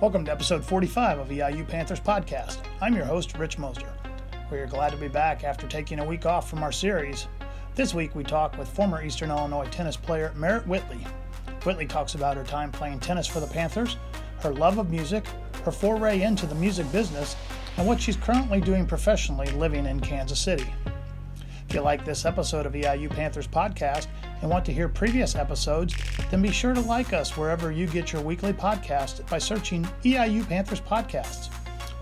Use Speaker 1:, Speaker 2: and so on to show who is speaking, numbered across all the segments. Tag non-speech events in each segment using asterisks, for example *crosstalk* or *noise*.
Speaker 1: Welcome to episode 45 of EIU Panthers podcast. I'm your host, Rich Moser. We are glad to be back after taking a week off from our series. This week we talk with former Eastern Illinois tennis player Merritt Whitley. Whitley talks about her time playing tennis for the Panthers, her love of music, her foray into the music business, and what she's currently doing professionally living in Kansas City. If you like this episode of EIU Panthers podcast and want to hear previous episodes, then be sure to like us wherever you get your weekly podcast by searching EIU Panthers Podcasts.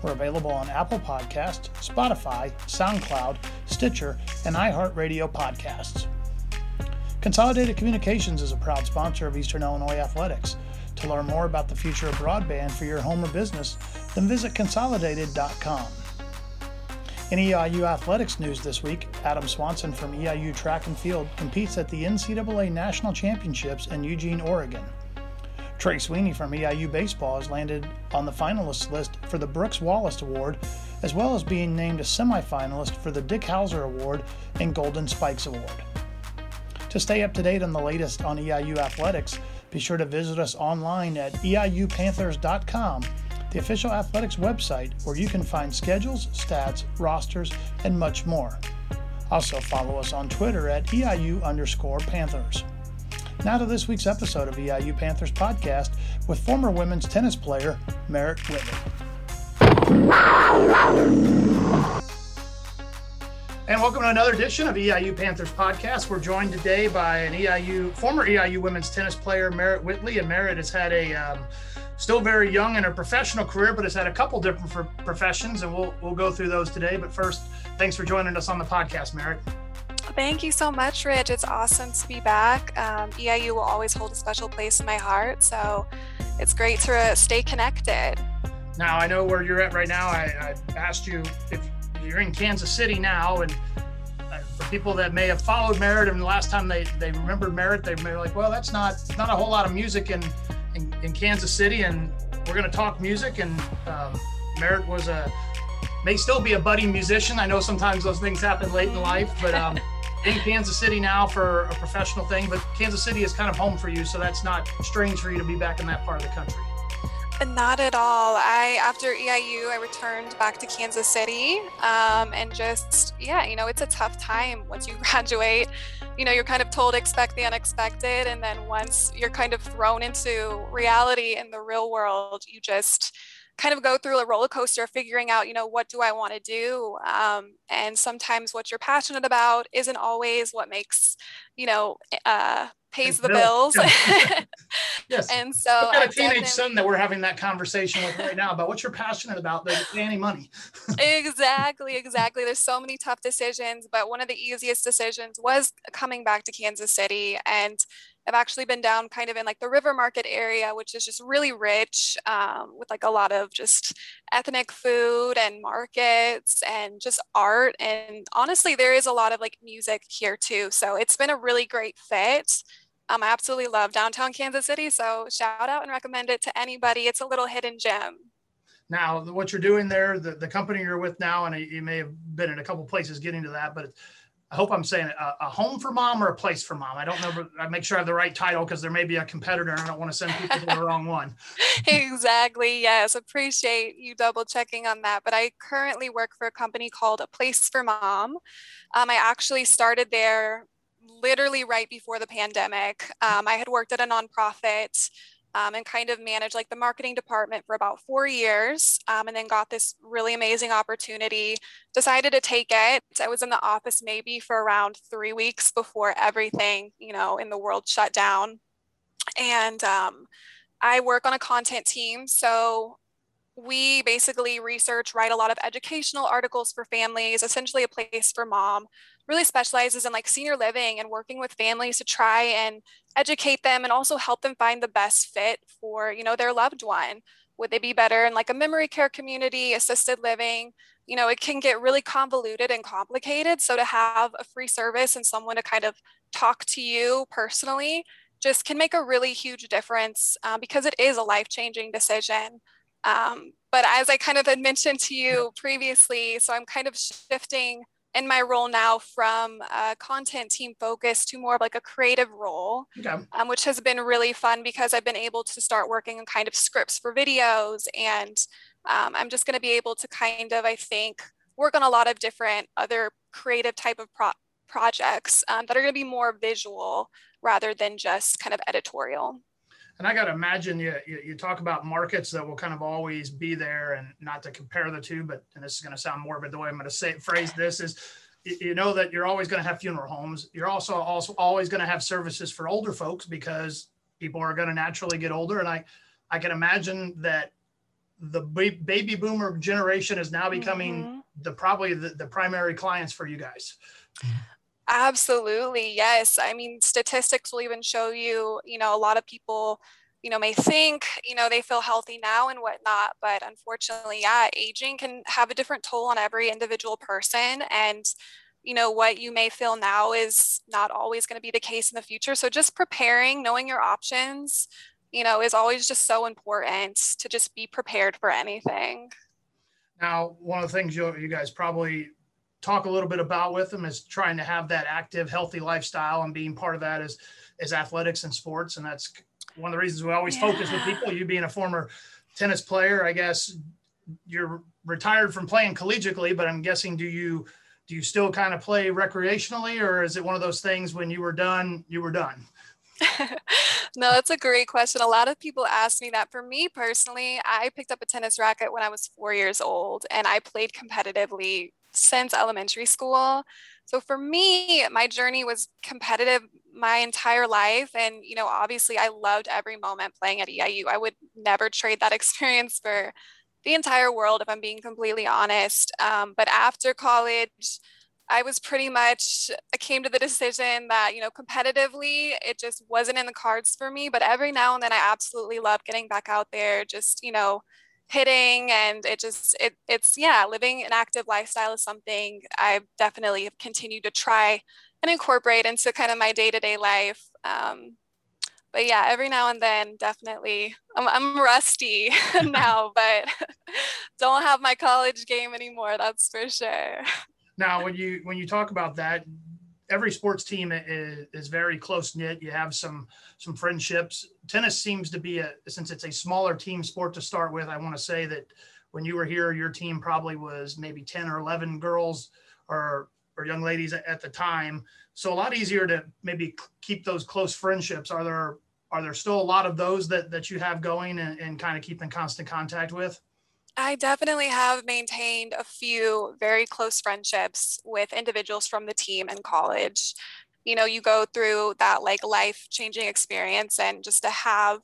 Speaker 1: We're available on Apple Podcasts, Spotify, SoundCloud, Stitcher, and iHeartRadio podcasts. Consolidated Communications is a proud sponsor of Eastern Illinois Athletics. To learn more about the future of broadband for your home or business, then visit consolidated.com. In EIU athletics news this week, Adam Swanson from EIU Track and Field competes at the NCAA National Championships in Eugene, Oregon. Trey Sweeney from EIU Baseball has landed on the finalist list for the Brooks Wallace Award, as well as being named a semifinalist for the Dick Howser Award and Golden Spikes Award. To stay up to date on the latest on EIU athletics, be sure to visit us online at eiupanthers.com the official athletics website where you can find schedules, stats, rosters, and much more. Also follow us on Twitter at EIU underscore Panthers. Now to this week's episode of EIU Panthers podcast with former women's tennis player Merritt Whitley. And welcome to another edition of EIU Panthers podcast. We're joined today by an EIU former EIU women's tennis player Merritt Whitley, and Merritt has had a um, still very young in her professional career, but has had a couple different professions, and we'll we'll go through those today. But first, thanks for joining us on the podcast, Merritt.
Speaker 2: Thank you so much, Rich. It's awesome to be back. Um, EIU will always hold a special place in my heart, so it's great to stay connected.
Speaker 1: Now I know where you're at right now. I, I asked you if you're in Kansas City now, and uh, for people that may have followed Merritt, and the last time they they remembered Merritt, they may be like, well, that's not not a whole lot of music in in, Kansas City, and we're going to talk music. And um, Merritt was a may still be a budding musician. I know sometimes those things happen late in life, but um, *laughs* in Kansas City now for a professional thing. But Kansas City is kind of home for you, so that's not strange for you to be back in that part of the country.
Speaker 2: Not at all. I after EIU, I returned back to Kansas City, um, and just yeah, you know, it's a tough time once you *laughs* graduate. You know, you're kind of told expect the unexpected, and then once you're kind of thrown into reality in the real world, you just kind of go through a roller coaster figuring out you know what do i want to do um, and sometimes what you're passionate about isn't always what makes you know uh, pays the bills.
Speaker 1: Yeah. *laughs* yes. And so I've got a teenage son that we're having that conversation with right now about what you're passionate about that pay any money.
Speaker 2: exactly, exactly. There's so many tough decisions, but one of the easiest decisions was coming back to Kansas City. And I've actually been down kind of in like the river market area, which is just really rich um, with like a lot of just ethnic food and markets and just art. And honestly, there is a lot of like music here too. So it's been a really great fit. Um, I absolutely love downtown Kansas City. So shout out and recommend it to anybody. It's a little hidden gem.
Speaker 1: Now, what you're doing there, the, the company you're with now, and you may have been in a couple places getting to that, but I hope I'm saying a, a, home for mom or a place for mom. I don't know, but I make sure I have the right title because there may be a competitor and I don't want to send people to the *laughs* wrong one.
Speaker 2: exactly. Yes. Appreciate you double checking on that. But I currently work for a company called A Place for Mom. Um, I actually started there literally right before the pandemic. Um, I had worked at a nonprofit um, and kind of managed like the marketing department for about four years um, and then got this really amazing opportunity decided to take it. I was in the office maybe for around three weeks before everything you know in the world shut down. And um, i work on a content team so we basically research, write a lot of educational articles for families, essentially a place for mom, really specializes in like senior living and working with families to try and educate them and also help them find the best fit for, you know, their loved one. Would they be better in like a memory care community, assisted living? You know, it can get really convoluted and complicated. So to have a free service and someone to kind of talk to you personally just can make a really huge difference uh, because it is a life changing decision. Um, but as I kind of had mentioned to you previously, so I'm kind of shifting in my role now from a content team focus to more of like a creative role, okay. um, which has been really fun because I've been able to start working on kind of scripts for videos. And um, I'm just going to be able to kind of, I think, work on a lot of different other creative type of pro- projects um, that are going to be more visual rather than just kind of editorial.
Speaker 1: And I got to imagine you, you, you talk about markets that will kind of always be there, and not to compare the two, but and this is going to sound morbid. The way I'm going to say phrase this is, you know that you're always going to have funeral homes. You're also also always going to have services for older folks because people are going to naturally get older, and I I can imagine that the baby boomer generation is now becoming mm-hmm. the probably the, the primary clients for you guys. *laughs*
Speaker 2: Absolutely. Yes. I mean, statistics will even show you, you know, a lot of people, you know, may think, you know, they feel healthy now and whatnot. But unfortunately, yeah, aging can have a different toll on every individual person. And, you know, what you may feel now is not always going to be the case in the future. So just preparing, knowing your options, you know, is always just so important to just be prepared for anything.
Speaker 1: Now, one of the things you, you guys probably talk a little bit about with them is trying to have that active, healthy lifestyle and being part of that is is athletics and sports. And that's one of the reasons we always yeah. focus with people. You being a former tennis player, I guess you're retired from playing collegiately, but I'm guessing do you do you still kind of play recreationally or is it one of those things when you were done, you were done? *laughs*
Speaker 2: no, that's a great question. A lot of people ask me that. For me personally, I picked up a tennis racket when I was four years old and I played competitively since elementary school. So for me, my journey was competitive my entire life. And, you know, obviously I loved every moment playing at EIU. I would never trade that *laughs* experience for the entire world, if I'm being completely honest. Um, but after college, I was pretty much, I came to the decision that, you know, competitively, it just wasn't in the cards for me. But every now and then, I absolutely love getting back out there, just, you know, hitting and it just it, it's yeah living an active lifestyle is something i definitely have continued to try and incorporate into kind of my day-to-day life um, but yeah every now and then definitely i'm, I'm rusty *laughs* *laughs* now but *laughs* don't have my college game anymore that's for sure.
Speaker 1: Now when you when you talk about that every sports team is, is very close knit. You have some some friendships. Tennis seems to be a since it's a smaller team sport to start with. I want to say that when you were here, your team probably was maybe ten or eleven girls or or young ladies at the time. So a lot easier to maybe keep those close friendships. Are there are there still a lot of those that that you have going and, and kind of keep in constant contact with?
Speaker 2: I definitely have maintained a few very close friendships with individuals from the team in college. You know, you go through that like life changing experience and just to have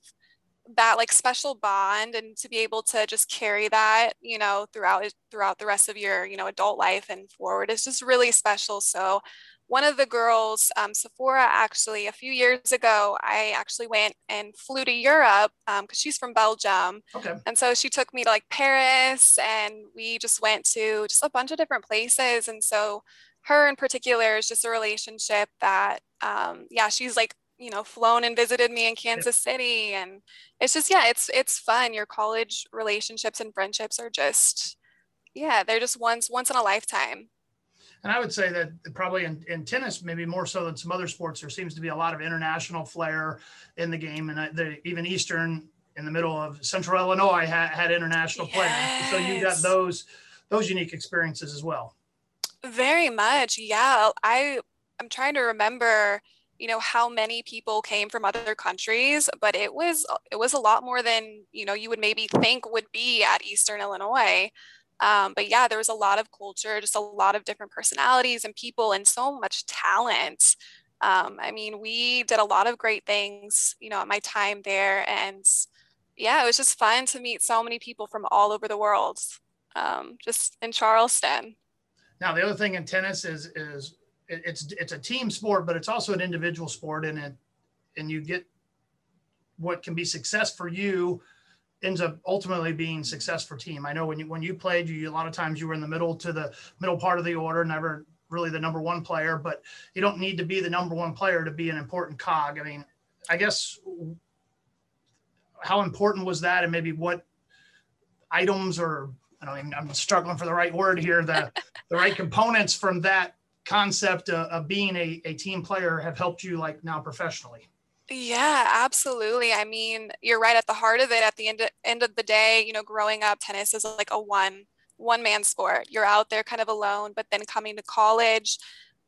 Speaker 2: that like special bond and to be able to just carry that you know throughout throughout the rest of your you know adult life and forward is just really special so one of the girls, um, Sephora, actually, a few years ago, I actually went and flew to Europe because um, she's from Belgium. Okay. And so she took me to like Paris and we just went to just a bunch of different places. And so her in particular is just a relationship that, um, yeah, she's like, you know, flown and visited me in Kansas City. And it's just, yeah, it's, it's fun. Your college relationships and friendships are just, yeah, they're just once, once in a lifetime.
Speaker 1: And I would say that probably in, in, tennis, maybe more so than some other sports, there seems to be a lot of international flair in the game. And the, even Eastern in the middle of central Illinois had, had international yes. players. So you got those, those unique experiences as well.
Speaker 2: Very much. Yeah. I, I'm trying to remember, you know, how many people came from other countries, but it was, it was a lot more than, you know, you would maybe think would be at Eastern Illinois. Um, but yeah, there was a lot of culture, just a lot of different personalities and people, and so much talent. Um, I mean, we did a lot of great things, you know, at my time there. And yeah, it was just fun to meet so many people from all over the world, um, just in Charleston.
Speaker 1: Now, the other thing in tennis is, is it's, it's a team sport, but it's also an individual sport and it, and you get what can be success for you ends up ultimately being success for team. I know when you when you played, you a lot of times you were in the middle to the middle part of the order, never really the number one player, but you don't need to be the number one player to be an important cog. I mean, I guess how important was that, and maybe what items or I don't even, I'm struggling for the right word here, the, *laughs* the right components from that concept of, of being a, a team player have helped you like now professionally?
Speaker 2: Yeah, absolutely. I mean, you're right at the heart of it. At the end of, end of the day, you know, growing up, tennis is like a one one man sport. You're out there kind of alone, but then coming to college,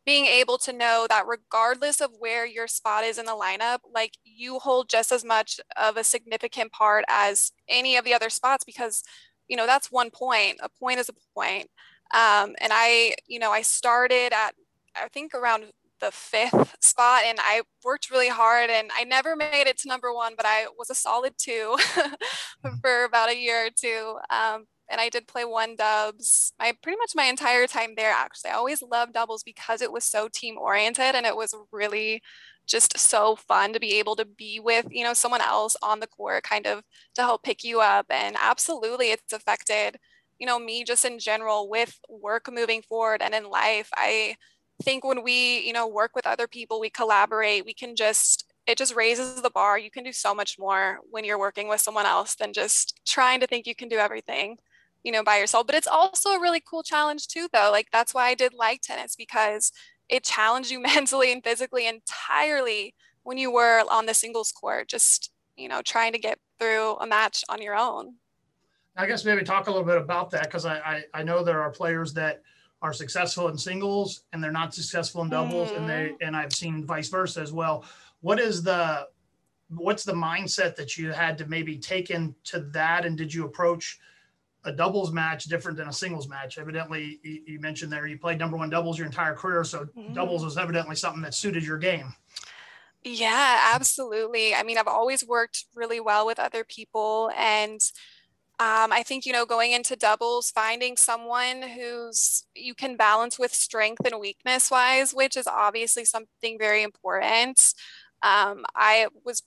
Speaker 2: being able to know that regardless of where your spot is in the lineup, like you hold just as much of a significant part as any of the other spots because, you know, that's one point. A point is a point. Um, and I, you know, I started at, I think around the fifth spot and I worked really hard and I never made it to number one, but I was a solid two *laughs* mm-hmm. for about a year or two. Um, and I did play one dubs my pretty much my entire time there actually. I always loved doubles because it was so team oriented and it was really just so fun to be able to be with, you know, someone else on the court kind of to help pick you up and absolutely it's affected, you know, me just in general with work moving forward and in life. I think when we, you know, work with other people, we collaborate, we can just it just raises the bar. You can do so much more when you're working with someone else than just trying to think you can do everything, you know, by yourself. But it's also a really cool challenge too, though. Like that's why I did like tennis because it challenged you *laughs* mentally and physically entirely when you were on the singles court, just, you know, trying to get through a match on your own.
Speaker 1: I guess maybe talk a little bit about that because I, I, I know there are players that – are successful in singles and they're not successful in doubles mm-hmm. and they mm-hmm. and I've seen vice versa as well. What is the what's the mindset that you had to maybe take into that and did you approach a doubles match different than a singles match? Evidently you, mentioned there you played number one doubles your entire career so mm-hmm. doubles was evidently something that suited your game.
Speaker 2: Yeah, absolutely. I mean, I've always worked really well with other people and um, I think, you know, going into doubles, finding someone who's you can balance with strength and weakness wise, which is obviously something very important. Um, I was,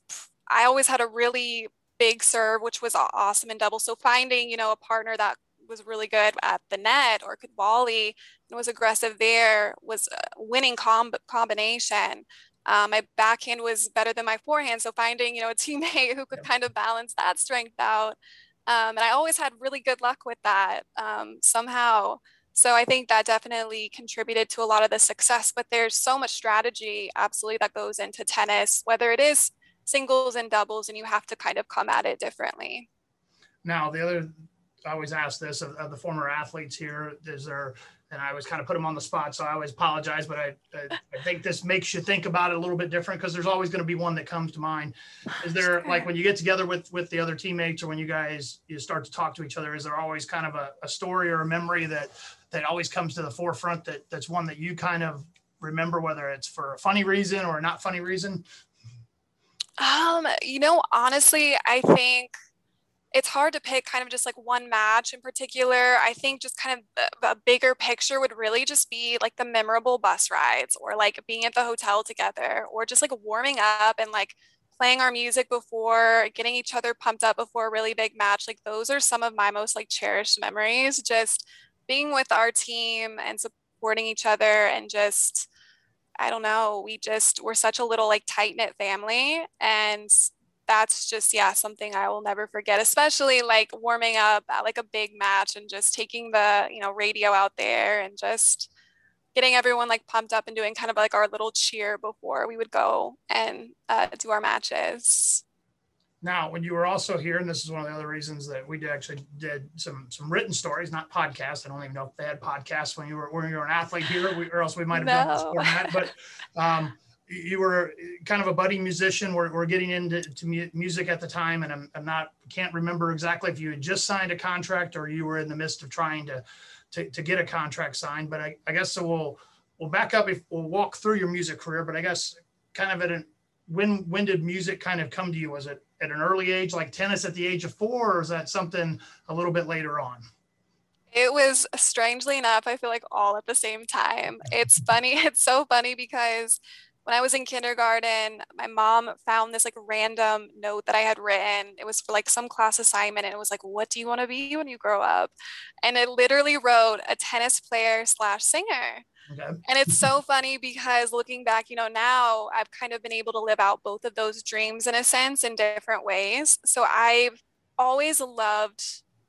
Speaker 2: I always had a really big serve, which was awesome in doubles. So finding, you know, a partner that was really good at the net or could volley and was aggressive there was a winning com- combination. Um, my backhand was better than my forehand. So finding, you know, a teammate *laughs* who could kind of balance that strength out um, and I always had really good luck with that um, somehow. So I think that definitely contributed to a lot of the success. But there's so much strategy, absolutely, that goes into tennis, whether it is singles and doubles, and you have to kind of come at it differently.
Speaker 1: Now, the other, I always ask this of, of the former athletes here: is there and I always kind of put them on the spot. So I always apologize, but I, I, I think this makes you think about it a little bit different because there's always going to be one that comes to mind. Is there like when you get together with with the other teammates or when you guys you start to talk to each other, is there always kind of a, a story or a memory that that always comes to the forefront that that's one that you kind of remember, whether it's for a funny reason or a not funny reason?
Speaker 2: Um, you know, honestly, I think it's hard to pick kind of just like one match in particular. I think just kind of a, bigger picture would really just be like the memorable bus rides or like being at the hotel together or just like warming up and like playing our music before, getting each other pumped up before a really big match. Like those are some of my most like cherished memories. Just being with our team and supporting each other and just I don't know, we just we're such a little like tight knit family and that's just yeah something i will never forget especially like warming up at like a big match and just taking the you know radio out there and just getting everyone like pumped up and doing kind of like our little cheer before we would go and uh, do our matches
Speaker 1: now, when you were also here, and this is one of the other reasons that we did actually did some some written stories, not podcasts. I don't even know if they had podcasts when you were when you were an athlete here, we, or else we might have no. done this format. But um, you were kind of a budding musician. We're, we're getting into to music at the time, and I'm, I'm not can't remember exactly if you had just signed a contract or you were in the midst of trying to to, to get a contract signed. But I, I guess so. We'll we'll back up. If we'll walk through your music career, but I guess kind of at an when when did music kind of come to you? Was it at an early age, like tennis at the age of four, or is that something a little bit later on?
Speaker 2: It was strangely enough, I feel like all at the same time. It's funny. *laughs* It's so funny because when I was in kindergarten, my mom found this like random note that I had written. It was for like some class assignment, and it was like, "What do you want to be when you grow up?" And it literally wrote a tennis player slash singer. Okay. And it's so funny because looking back, you know, now I've kind of been able to live out both of those dreams in a sense in different ways. So I've always loved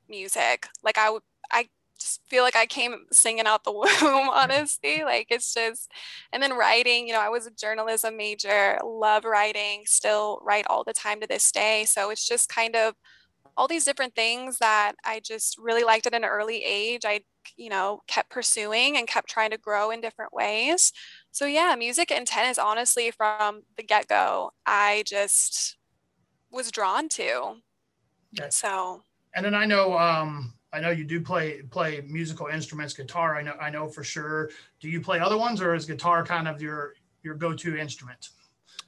Speaker 2: music. Like I would I just feel like I came singing out the *laughs* womb, honestly. Like it's just, and then writing, you know, I was a journalism major, love writing, still write all the time to this day. So it's just kind of all these different things that I just really liked at an early age. I, you know, kept pursuing and kept trying to grow in different ways. So yeah, music and tennis, honestly, from the get go, I just was drawn to. Okay. So.
Speaker 1: And then I know, um, I know you do play play musical instruments, guitar. I know, I know for sure. Do you play other ones, or is guitar kind of your your go to instrument?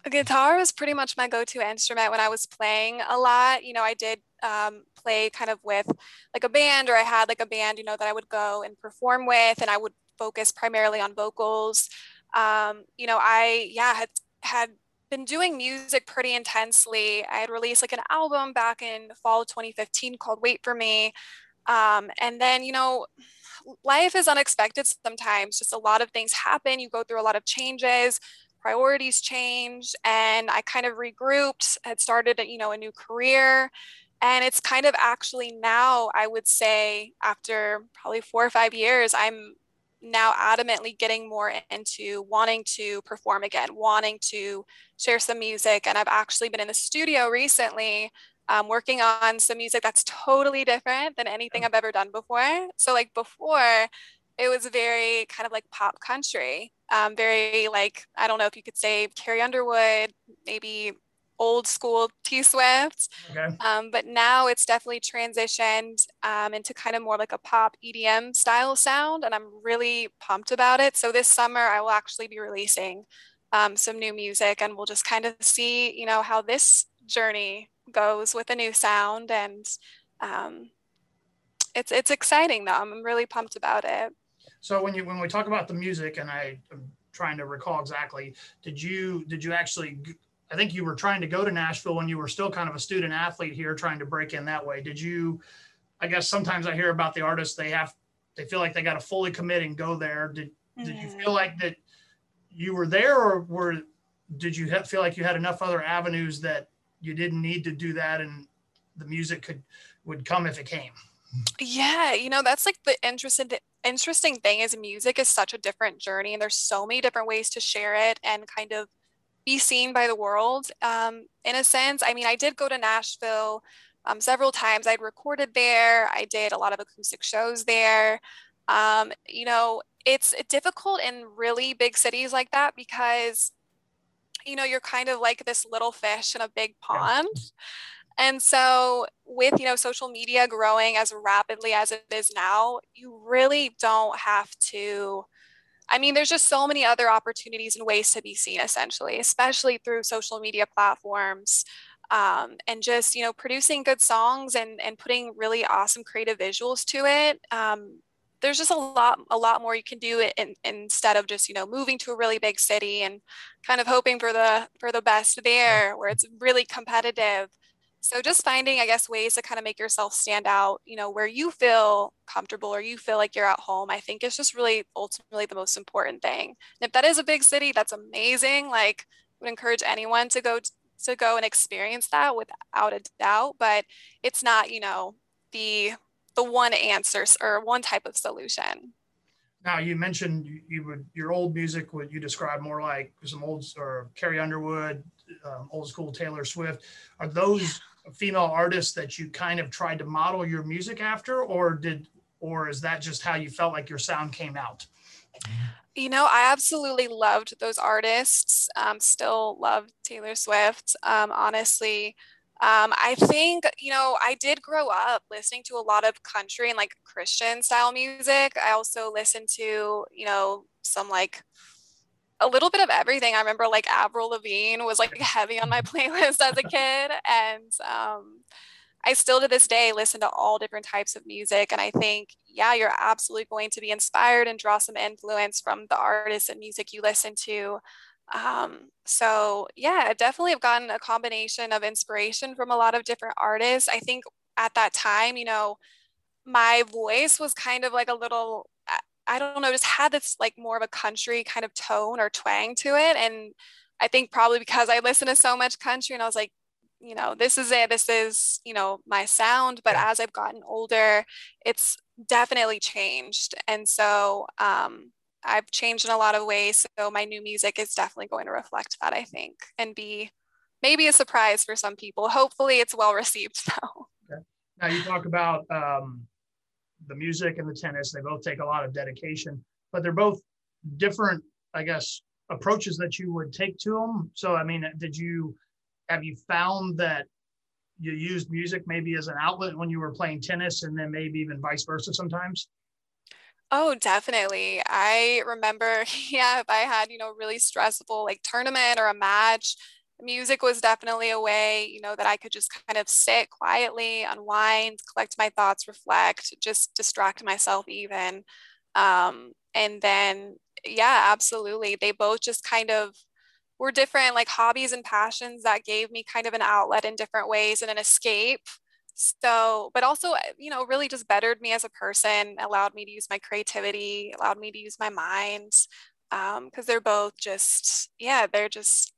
Speaker 2: Guitar was pretty much my go-to instrument when I was playing a lot. You know, I did um, play kind of with like a band, or I had like a band, you know, that I would go and perform with, and I would focus primarily on vocals. Um, you know, I yeah had had been doing music pretty intensely. I had released like an album back in fall of 2015 called "Wait for Me," um, and then you know life is unexpected sometimes just a lot of things happen you go through a lot of changes priorities change. and I kind of regrouped, had started, you know, a new career. And it's kind of actually now, I would say, after probably four or five years, I'm now adamantly getting more into wanting to perform again, wanting to share some music. And I've actually been in the studio recently um, working on some music that's totally different than anything I've ever done before. So, like before, it was very kind of like pop country, um, very like, I don't know if you could say Carrie Underwood, maybe old school T Swift. Okay. Um, but now it's definitely transitioned um, into kind of more like a pop EDM style sound. And I'm really pumped about it. So this summer, I will actually be releasing um, some new music and we'll just kind of see, you know, how this journey goes with a new sound. And um, it's, it's exciting though. I'm really pumped about it.
Speaker 1: So when you when we talk about the music, and I am trying to recall exactly, did you did you actually? I think you were trying to go to Nashville when you were still kind of a student athlete here, trying to break in that way. Did you? I guess sometimes I hear about the artists they have they feel like they got to fully commit and go there. Did mm-hmm. did you feel like that you were there, or were did you feel like you had enough other avenues that you didn't need to do that, and the music could would come if it came?
Speaker 2: Yeah, you know, that's like the interesting interesting thing is music is such a different journey and there's so many different ways to share it and kind of be seen by the world um, in a sense. I mean, I did go to Nashville um, several times. I'd recorded there. I did a lot of acoustic shows there. Um, you know, it's difficult in really big cities like that because, you know, you're kind of like this little fish in a big pond. And so, with you know social media growing as rapidly as it is now, you really don't have to. I mean, there's just so many other opportunities and ways to be seen, essentially, especially through social media platforms. Um, and just you know producing good songs and and putting really awesome creative visuals to it um, there's just a lot a lot more you can do it in, instead of just you know moving to a really big city and kind of hoping for the for the best there where it's really competitive so just finding, I guess, ways to kind of make yourself stand out, you know, where you feel comfortable or you feel like you're at home, I think is just really ultimately the most important thing. And if that is a big city, that's amazing. Like I would encourage anyone to go to go and experience that without a doubt. But it's not, you know, the the one answer or one type of solution.
Speaker 1: Now you mentioned you, you would your old music would you describe more like some old or Carrie Underwood, um, old school Taylor Swift. Are those female artists that you kind of tried to model your music after, or did, or is that just how you felt like your sound came out?
Speaker 2: You know, I absolutely loved those artists. Um, still love Taylor Swift. Um, honestly, um, I think, you know, I did grow up listening to a lot of country and like Christian style music. I also listened to, you know, some like a little bit of everything. I remember like Avril Lavigne was like *laughs* heavy on my playlist as a *laughs* kid. And um, I still to this day listen to all different types of music. And I think, yeah, you're absolutely going to be inspired and draw some influence from the artists and music you listen to. Um, so, yeah, I definitely have gotten a combination of inspiration from a lot of different artists. I think at that time, you know, my voice was kind of like a little I don't know, just had this like more of a country kind of tone or twang to it. And I think probably because I listen to so much country and I was like, you know, this is it, this is, you know, my sound. But as I've gotten older, it's definitely changed. And so um, I've changed in a lot of ways. So my new music is definitely going to reflect that, I think, and be maybe a surprise for some people. Hopefully, it's well received *laughs* though.
Speaker 1: Okay. Now you talk about um, the music and the tennis. They both take a lot of dedication, but they're both different, I guess, approaches that you would take to them. So, I mean, did you have you found that you used music maybe as an outlet when you were playing tennis, and then maybe even vice versa sometimes?
Speaker 2: Oh, definitely. I remember, *laughs* yeah, if I had, you know, really stressful like tournament or a match, music was definitely a way, you know, that I could just kind of sit quietly, unwind, collect my thoughts, reflect, just distract myself even. Um, and then, yeah, absolutely. They both just kind of were different like hobbies and passions that gave me kind of an outlet in different ways and an escape so but also uh, you know really just bettered me as a person allowed me to use my creativity allowed me to use my mind because um, they're both just yeah they're just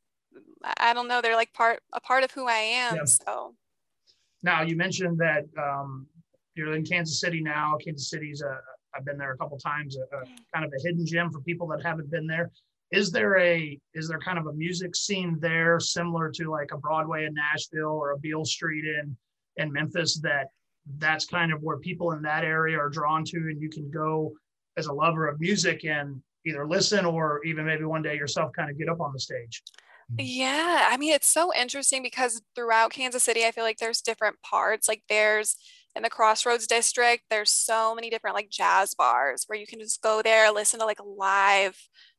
Speaker 2: i don't know they're like part a part of who i am yeah. so.
Speaker 1: Now you mentioned that um, you're in kansas city now. Kansas city's a i've been there a couple times a, a kind of a hidden gem for people that haven't been there. Is there a is there kind of a music scene there similar to like a broadway in nashville or a beale street in in Memphis that that's kind of where people in that area are drawn to and you can go as a lover of music and either listen or even maybe one day yourself kind of get up on the stage.
Speaker 2: Yeah i mean it's so interesting because throughout kansas city i feel like there's different parts. Like there's in the crossroads district there's so many different like jazz bars where you can just go there listen to like live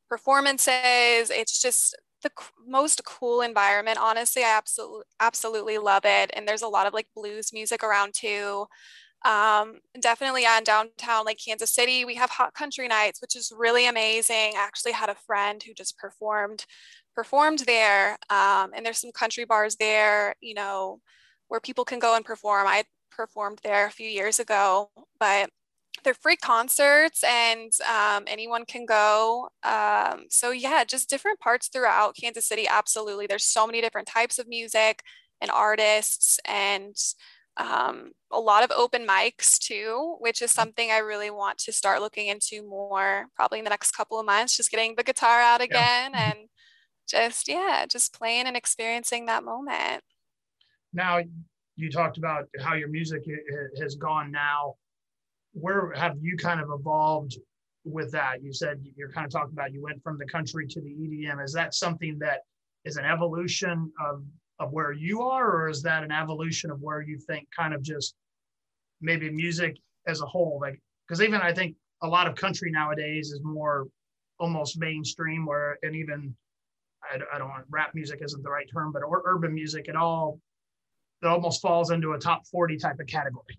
Speaker 2: performances. It's just the most cool environment. Honestly, I absolutely absolutely love it. And there's a lot of like blues music around too. Um, definitely on downtown like Kansas City, we have hot country nights, which is really amazing. I actually had a friend who just performed performed there. Um, and there's some country bars there, you know, where people can go and perform. I performed there a few years ago, but they're free concerts and um, anyone can go. Um, so yeah, just different parts throughout Kansas City. Absolutely. There's so many different types of music and artists and um, a lot of open mics too, which is something I really want to start looking into more probably in the next couple of months, just getting the guitar out again yeah. and just, yeah, just playing and experiencing that moment.
Speaker 1: Now, you talked about how your music has gone now where have you kind of evolved with that? You said you're kind of talking about you went from the country to the EDM. Is that something that is an evolution of of where you are, or is that an evolution of where you think kind of just maybe music as a whole? Like, because even I think a lot of country nowadays is more almost mainstream, where and even I, I don't want rap music isn't the right term, but or urban music, at all that almost falls into a top 40 type of category.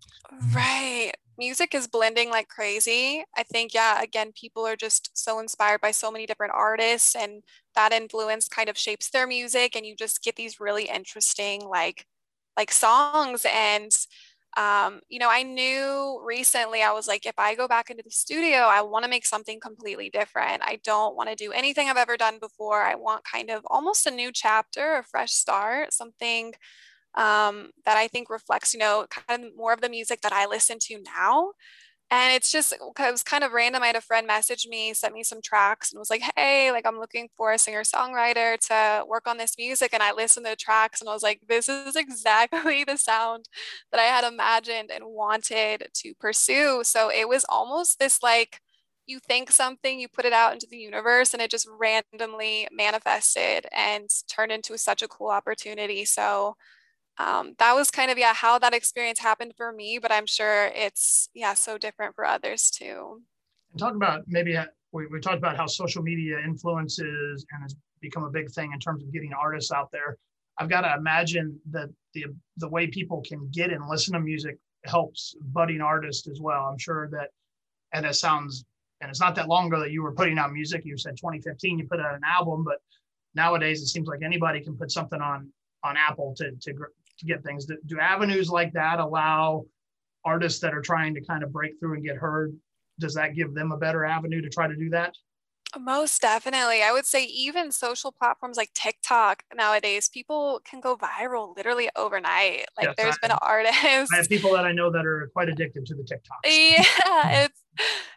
Speaker 2: Right music is blending like crazy. I think, yeah, again, people are just so inspired by so many different artists, and that influence kind of shapes their music, and you just get these really interesting, like, like songs. And, um, you know, I knew recently, I was like, if I go back into the studio, I want to make something completely different. I don't want to do anything I've ever done before. I want kind of almost a new chapter, a fresh start, something um, that I think reflects, you know, kind of more of the music that I listen to now. And it's just, it was kind of random. I had a friend message me, sent me some tracks and was like, hey, like I'm looking for a singer songwriter to work on this music. And I listened to the tracks and I was like, this is exactly the sound that I had imagined and wanted to pursue. So it was almost this like, you think something, you put it out into the universe, and it just randomly manifested and turned into such a cool opportunity. So um, that was kind of yeah how that experience happened for me but i'm sure it's yeah so different for others too.
Speaker 1: Talk about maybe we, we talked about how social media influences and has become a big thing in terms of getting artists out there. I've got to imagine that the the way people can get and listen to music helps budding artists as well. I'm sure that and it sounds and it's not that long ago that you were putting out music. You said 2015 you put out an album but nowadays it seems like anybody can put something on on apple to to to get things. Do, do avenues like that allow artists that are trying to kind of break through and get heard? Does that give them a better avenue to try to do that?
Speaker 2: Most definitely. I would say even social platforms like TikTok nowadays, people can go viral literally overnight. Like yes, there's I, been artists. *laughs*
Speaker 1: I have people that I know that are quite addicted to the TikTok.
Speaker 2: Yeah, *laughs* it's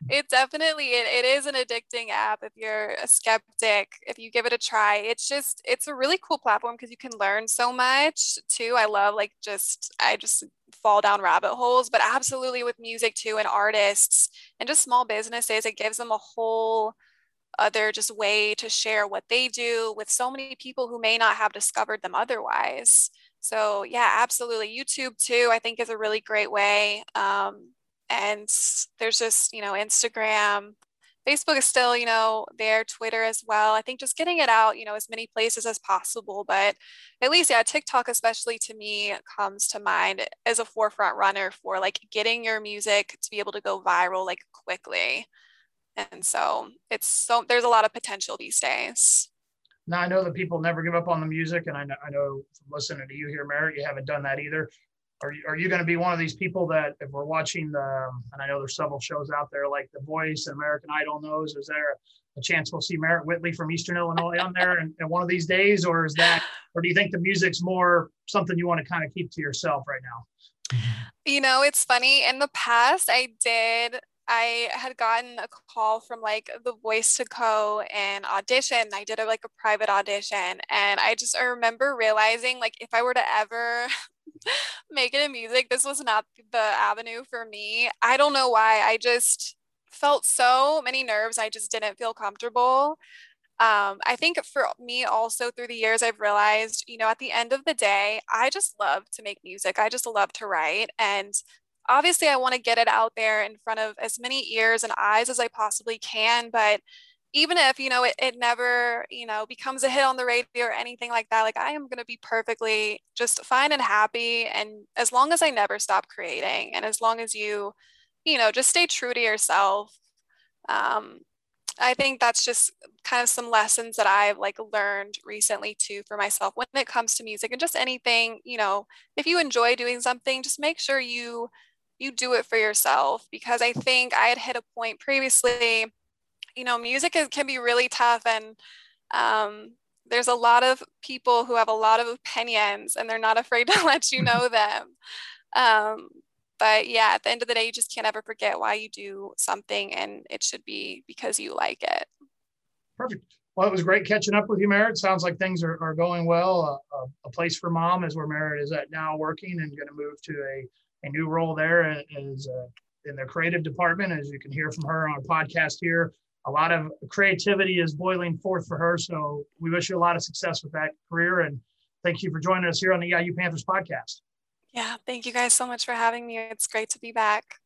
Speaker 2: it definitely it, it is an addicting app if you're a skeptic, if you give it a try. It's just it's a really cool platform because you can learn so much too. I love like just I just fall down rabbit holes, but absolutely with music too and artists and just small businesses, it gives them a whole other just way to share what they do with so many people who may not have discovered them otherwise. So yeah, absolutely. YouTube too, I think is a really great way. Um, and there's just, you know, Instagram, Facebook is still, you know, there, Twitter as well. I think just getting it out, you know, as many places as possible. But at least, yeah, TikTok, especially to me, comes to mind as a forefront runner for like getting your music to be able to go viral like quickly. And so it's so there's a lot of potential these days.
Speaker 1: Now I know that people never give up on the music, and I know I know from listening to you here, Merritt, you haven't done that either. Are you, are you going to be one of these people that if we're watching the and I know there's several shows out there like The Voice and American Idol knows is there a chance we'll see Merritt Whitley from Eastern Illinois on there and, and one of these days or is that or do you think the music's more something you want to kind of keep to yourself right now?
Speaker 2: You know, it's funny. In the past, I did I had gotten a call from like the Voice to Co and audition. I did a, like a private audition, and I just I remember realizing like if I were to ever *laughs* make it in music, this was not the avenue for me. I don't know why. I just felt so many nerves. I just didn't feel comfortable. Um, I think for me also through the years, I've realized, you know, at the end of the day, I just love to make music. I just love to write. And obviously I want to get it out there in front of as many ears and eyes as I possibly can. But even if, you know, it, it never, you know, becomes a hit on the radio or anything like that, like I am going to be perfectly just fine and happy. And as long as I never stop creating and as long as you, you know, just stay true to yourself. Um, I think that's just kind of some lessons that I've like learned recently too for myself when it comes to music and just anything, you know, if you enjoy doing something, just make sure you you do it for yourself because I think I had hit a point previously, you know, music is, can be really tough and um, there's a lot of people who have a lot of opinions and they're not afraid *laughs* to let you know them. Um, but yeah, at the end of the day, you just can't ever forget why you do something and it should be because you like it.
Speaker 1: Perfect. Well, it was great catching up with you, Merritt. Sounds like things are, are going well. Uh, a place for mom is where Merritt is at now working and going to move to a a new role there is uh, in the creative department, as you can hear from her on a podcast here. A lot of creativity is boiling forth for her. So we wish you a lot of success with that career. And thank you for joining us here on the EIU Panthers podcast.
Speaker 2: Yeah, thank you guys so much for having me. It's great to be back.